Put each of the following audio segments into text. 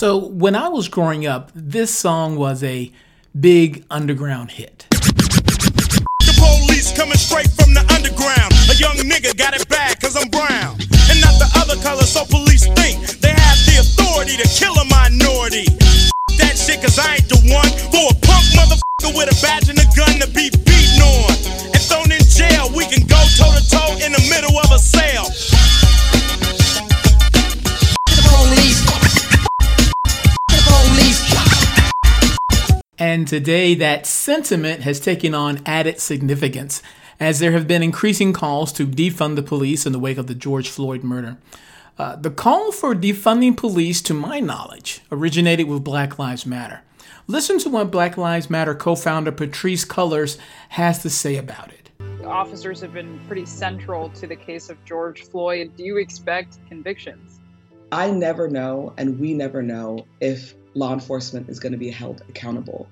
So, when I was growing up, this song was a big underground hit. The police coming straight from the underground. A young nigga got it bad cause I'm brown. And not the other color, so police think they have the authority to kill a minority. That shit cause I ain't the one for a punk motherfucker with a badge and a gun to be beaten on. And thrown in jail, we can go toe to toe in the middle of a sale. And today, that sentiment has taken on added significance as there have been increasing calls to defund the police in the wake of the George Floyd murder. Uh, the call for defunding police, to my knowledge, originated with Black Lives Matter. Listen to what Black Lives Matter co founder Patrisse Cullors has to say about it. Officers have been pretty central to the case of George Floyd. Do you expect convictions? I never know, and we never know, if law enforcement is going to be held accountable.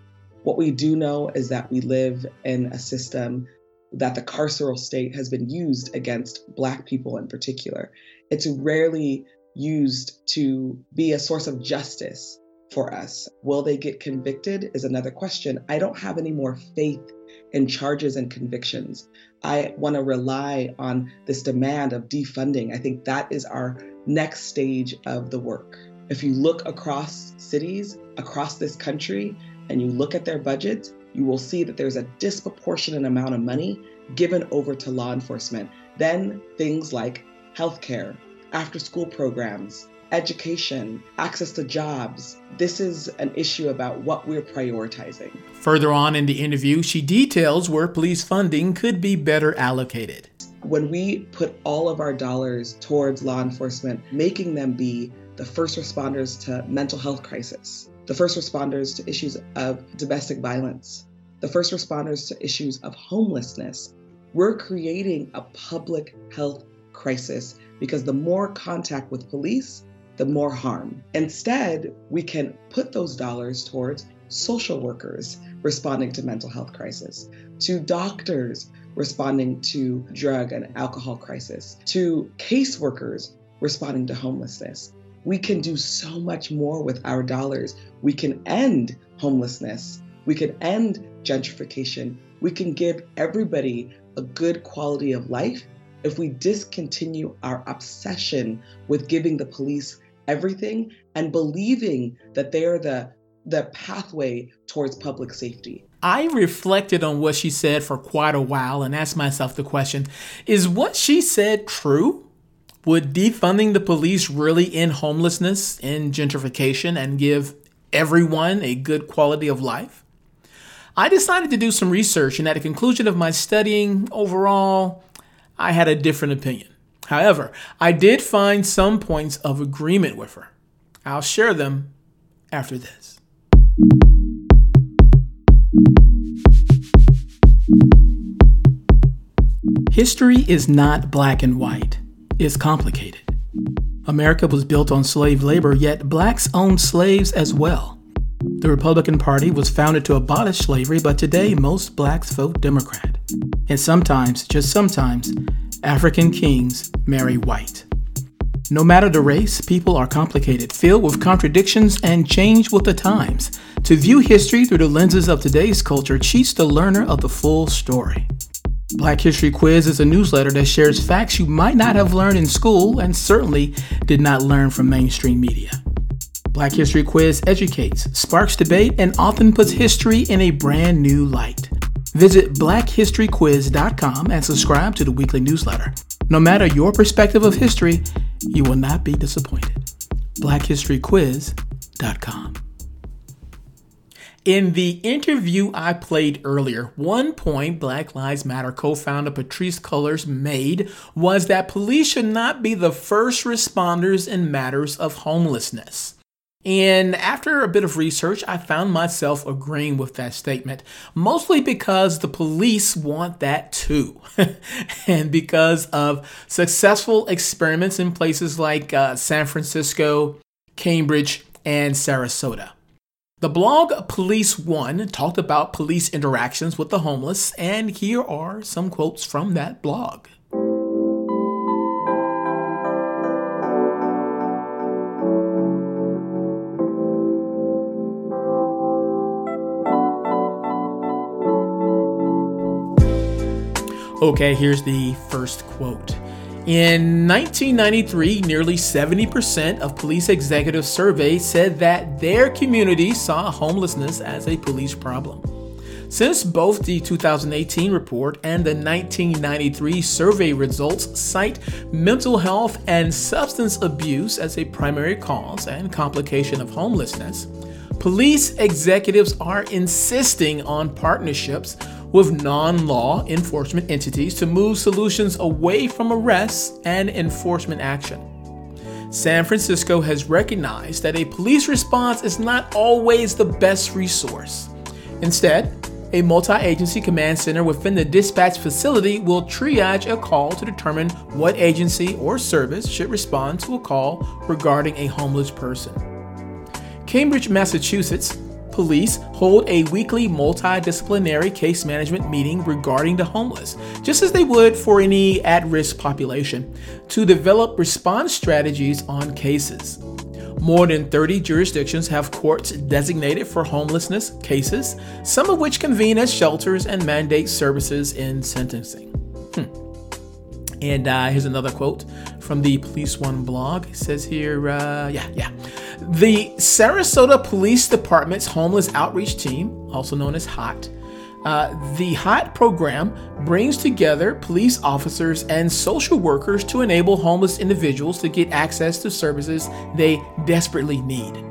What we do know is that we live in a system that the carceral state has been used against Black people in particular. It's rarely used to be a source of justice for us. Will they get convicted is another question. I don't have any more faith in charges and convictions. I want to rely on this demand of defunding. I think that is our next stage of the work. If you look across cities across this country and you look at their budgets, you will see that there's a disproportionate amount of money given over to law enforcement. Then things like healthcare, after school programs, education, access to jobs. This is an issue about what we're prioritizing. Further on in the interview, she details where police funding could be better allocated. When we put all of our dollars towards law enforcement, making them be the first responders to mental health crisis, the first responders to issues of domestic violence, the first responders to issues of homelessness. We're creating a public health crisis because the more contact with police, the more harm. Instead, we can put those dollars towards social workers responding to mental health crisis, to doctors responding to drug and alcohol crisis, to caseworkers responding to homelessness. We can do so much more with our dollars. We can end homelessness. We can end gentrification. We can give everybody a good quality of life if we discontinue our obsession with giving the police everything and believing that they are the the pathway towards public safety. I reflected on what she said for quite a while and asked myself the question is what she said true? Would defunding the police really end homelessness, end gentrification, and give everyone a good quality of life? I decided to do some research, and at the conclusion of my studying, overall, I had a different opinion. However, I did find some points of agreement with her. I'll share them after this. History is not black and white is complicated. America was built on slave labor, yet blacks owned slaves as well. The Republican Party was founded to abolish slavery, but today most blacks vote Democrat. And sometimes, just sometimes, African kings marry white. No matter the race, people are complicated, filled with contradictions, and change with the times. To view history through the lenses of today's culture cheats the learner of the full story. Black History Quiz is a newsletter that shares facts you might not have learned in school and certainly did not learn from mainstream media. Black History Quiz educates, sparks debate, and often puts history in a brand new light. Visit blackhistoryquiz.com and subscribe to the weekly newsletter. No matter your perspective of history, you will not be disappointed. blackhistoryquiz.com. In the interview I played earlier, one point Black Lives Matter co founder Patrisse Cullors made was that police should not be the first responders in matters of homelessness. And after a bit of research, I found myself agreeing with that statement, mostly because the police want that too, and because of successful experiments in places like uh, San Francisco, Cambridge, and Sarasota. The blog Police One talked about police interactions with the homeless, and here are some quotes from that blog. Okay, here's the first quote. In 1993, nearly 70% of police executives surveyed said that their community saw homelessness as a police problem. Since both the 2018 report and the 1993 survey results cite mental health and substance abuse as a primary cause and complication of homelessness, police executives are insisting on partnerships with non law enforcement entities to move solutions away from arrests and enforcement action. San Francisco has recognized that a police response is not always the best resource. Instead, a multi agency command center within the dispatch facility will triage a call to determine what agency or service should respond to a call regarding a homeless person. Cambridge, Massachusetts police hold a weekly multidisciplinary case management meeting regarding the homeless, just as they would for any at risk population, to develop response strategies on cases. More than 30 jurisdictions have courts designated for homelessness cases, some of which convene as shelters and mandate services in sentencing. Hmm. And uh, here's another quote from the Police One blog. It says here, uh, yeah, yeah. The Sarasota Police Department's Homeless Outreach Team, also known as HOT, uh, the HOT program brings together police officers and social workers to enable homeless individuals to get access to services they desperately need.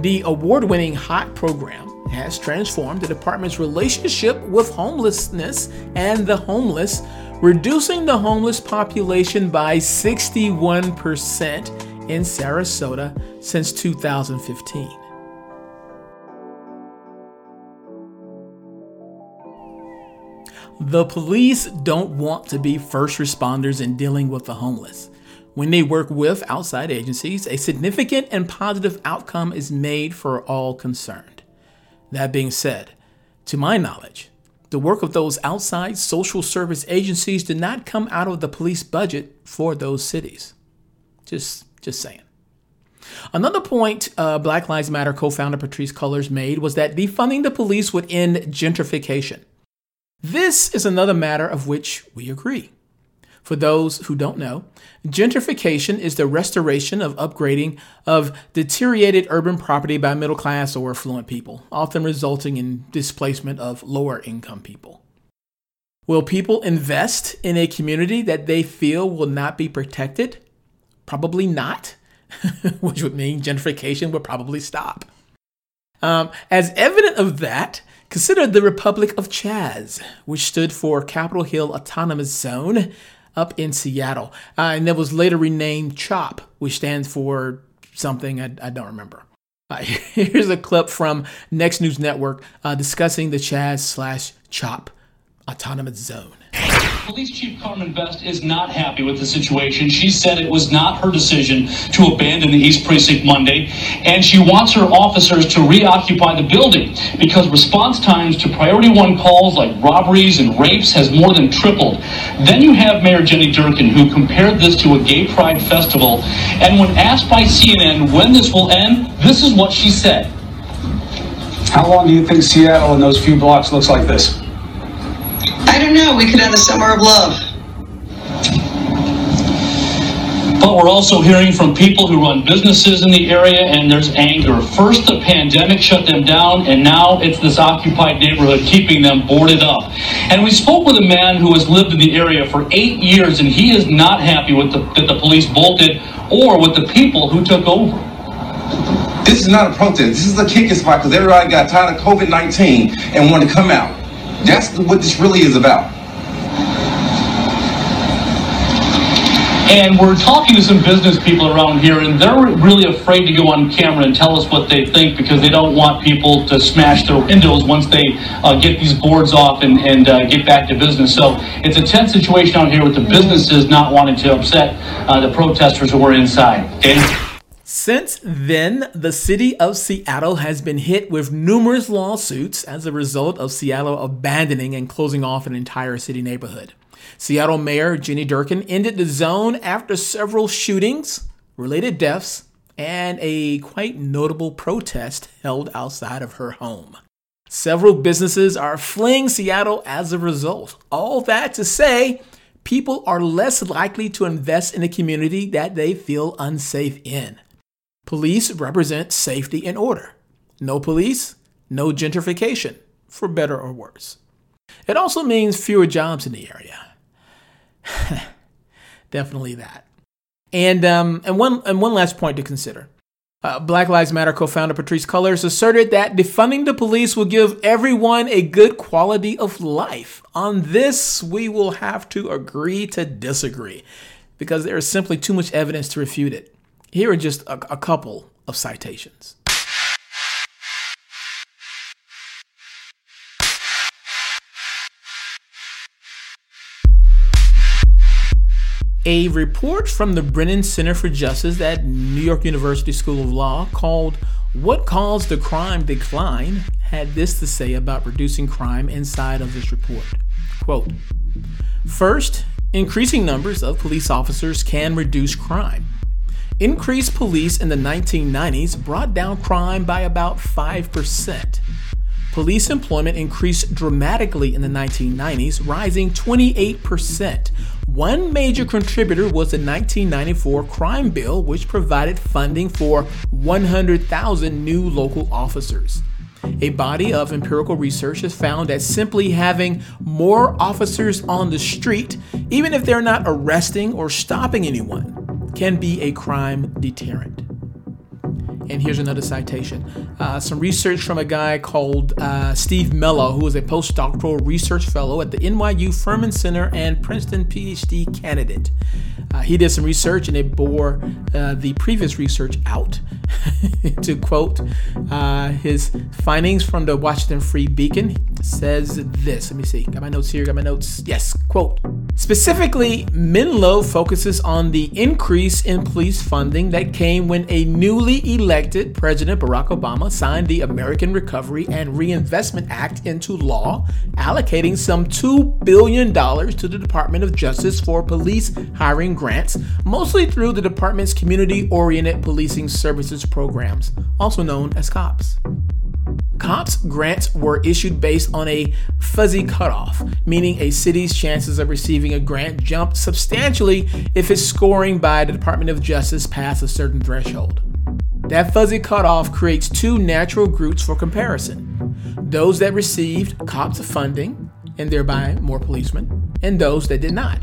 The award winning HOT program has transformed the department's relationship with homelessness and the homeless, reducing the homeless population by 61% in Sarasota since 2015. The police don't want to be first responders in dealing with the homeless. When they work with outside agencies, a significant and positive outcome is made for all concerned. That being said, to my knowledge, the work of those outside social service agencies did not come out of the police budget for those cities. Just just saying. Another point uh, Black Lives Matter co founder Patrisse Cullors made was that defunding the police would end gentrification. This is another matter of which we agree. For those who don't know, gentrification is the restoration of upgrading of deteriorated urban property by middle class or affluent people, often resulting in displacement of lower income people. Will people invest in a community that they feel will not be protected? Probably not, which would mean gentrification would probably stop. Um, as evidence of that, consider the Republic of Chaz, which stood for Capitol Hill Autonomous Zone up in Seattle, uh, and that was later renamed CHOP, which stands for something I, I don't remember. Uh, here's a clip from Next News Network uh, discussing the Chaz slash CHOP Autonomous Zone. Police Chief Carmen Best is not happy with the situation. She said it was not her decision to abandon the East Precinct Monday, and she wants her officers to reoccupy the building because response times to priority one calls like robberies and rapes has more than tripled. Then you have Mayor Jenny Durkan, who compared this to a gay pride festival, and when asked by CNN when this will end, this is what she said. How long do you think Seattle in those few blocks looks like this? I don't know. We could have the summer of love. But we're also hearing from people who run businesses in the area, and there's anger. First, the pandemic shut them down, and now it's this occupied neighborhood keeping them boarded up. And we spoke with a man who has lived in the area for eight years, and he is not happy with the, that the police bolted or with the people who took over. This is not a protest. This is a kicking spot because everybody got tired of COVID 19 and wanted to come out. That's what this really is about. And we're talking to some business people around here, and they're really afraid to go on camera and tell us what they think because they don't want people to smash their windows once they uh, get these boards off and, and uh, get back to business. So it's a tense situation out here with the businesses not wanting to upset uh, the protesters who are inside. Since then, the city of Seattle has been hit with numerous lawsuits as a result of Seattle abandoning and closing off an entire city neighborhood. Seattle Mayor Jenny Durkan ended the zone after several shootings, related deaths, and a quite notable protest held outside of her home. Several businesses are fleeing Seattle as a result. All that to say, people are less likely to invest in a community that they feel unsafe in. Police represent safety and order. No police, no gentrification, for better or worse. It also means fewer jobs in the area. Definitely that. And um, and one and one last point to consider. Uh, Black Lives Matter co-founder Patrisse Cullors asserted that defunding the police will give everyone a good quality of life. On this, we will have to agree to disagree because there is simply too much evidence to refute it. Here are just a, a couple of citations. A report from the Brennan Center for Justice at New York University School of Law called What Caused the Crime Decline had this to say about reducing crime inside of this report. Quote First, increasing numbers of police officers can reduce crime. Increased police in the 1990s brought down crime by about 5%. Police employment increased dramatically in the 1990s, rising 28%. One major contributor was the 1994 crime bill, which provided funding for 100,000 new local officers. A body of empirical research has found that simply having more officers on the street, even if they're not arresting or stopping anyone, can be a crime deterrent. And here's another citation. Uh, some research from a guy called uh, Steve Mello, who is a postdoctoral research fellow at the NYU Furman Center and Princeton PhD candidate. Uh, he did some research and it bore uh, the previous research out. to quote uh, his findings from the Washington Free Beacon, says this. Let me see. Got my notes here. Got my notes. Yes. Quote. Specifically, Mello focuses on the increase in police funding that came when a newly elected President Barack Obama signed the American Recovery and Reinvestment Act into law, allocating some $2 billion to the Department of Justice for police hiring grants, mostly through the department's community oriented policing services programs, also known as COPS. COPS grants were issued based on a fuzzy cutoff, meaning a city's chances of receiving a grant jumped substantially if its scoring by the Department of Justice passed a certain threshold. That fuzzy cutoff creates two natural groups for comparison those that received COPS funding, and thereby more policemen, and those that did not.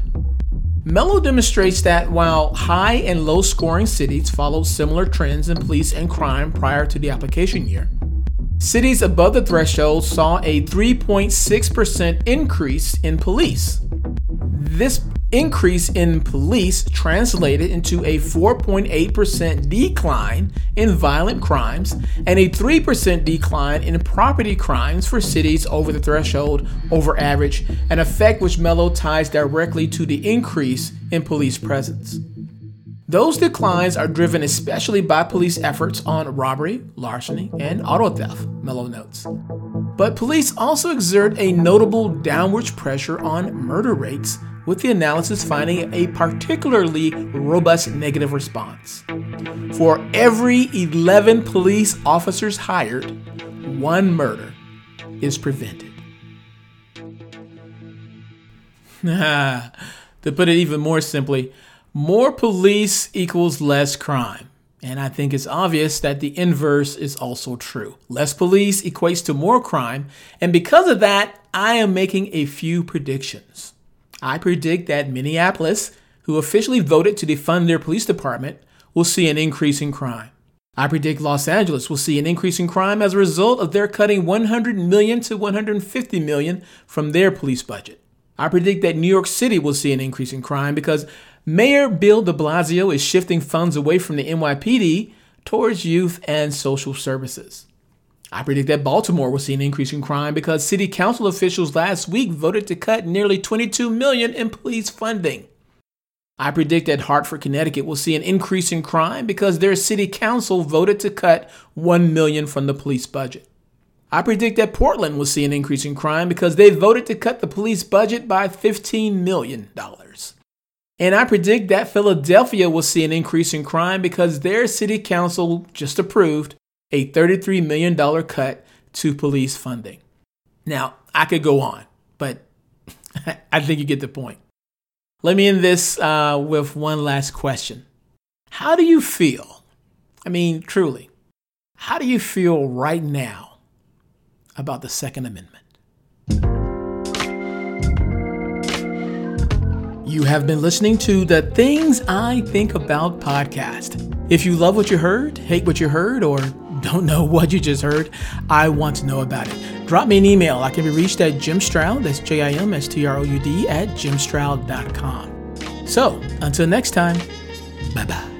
Mello demonstrates that while high and low scoring cities followed similar trends in police and crime prior to the application year, Cities above the threshold saw a 3.6% increase in police. This increase in police translated into a 4.8% decline in violent crimes and a 3% decline in property crimes for cities over the threshold over average, an effect which Mello ties directly to the increase in police presence. Those declines are driven especially by police efforts on robbery, larceny, and auto theft, Mello notes. But police also exert a notable downward pressure on murder rates, with the analysis finding a particularly robust negative response. For every 11 police officers hired, one murder is prevented. to put it even more simply, more police equals less crime. And I think it's obvious that the inverse is also true. Less police equates to more crime. And because of that, I am making a few predictions. I predict that Minneapolis, who officially voted to defund their police department, will see an increase in crime. I predict Los Angeles will see an increase in crime as a result of their cutting 100 million to 150 million from their police budget. I predict that New York City will see an increase in crime because Mayor Bill de Blasio is shifting funds away from the NYPD towards youth and social services. I predict that Baltimore will see an increase in crime because city council officials last week voted to cut nearly 22 million in police funding. I predict that Hartford, Connecticut will see an increase in crime because their city council voted to cut 1 million from the police budget. I predict that Portland will see an increase in crime because they voted to cut the police budget by $15 million. And I predict that Philadelphia will see an increase in crime because their city council just approved a $33 million cut to police funding. Now, I could go on, but I think you get the point. Let me end this uh, with one last question. How do you feel? I mean, truly, how do you feel right now about the Second Amendment? You have been listening to the Things I Think About podcast. If you love what you heard, hate what you heard, or don't know what you just heard, I want to know about it. Drop me an email. I can be reached at Jim Stroud, that's J I M S T R O U D, at jimstroud.com. So, until next time, bye bye.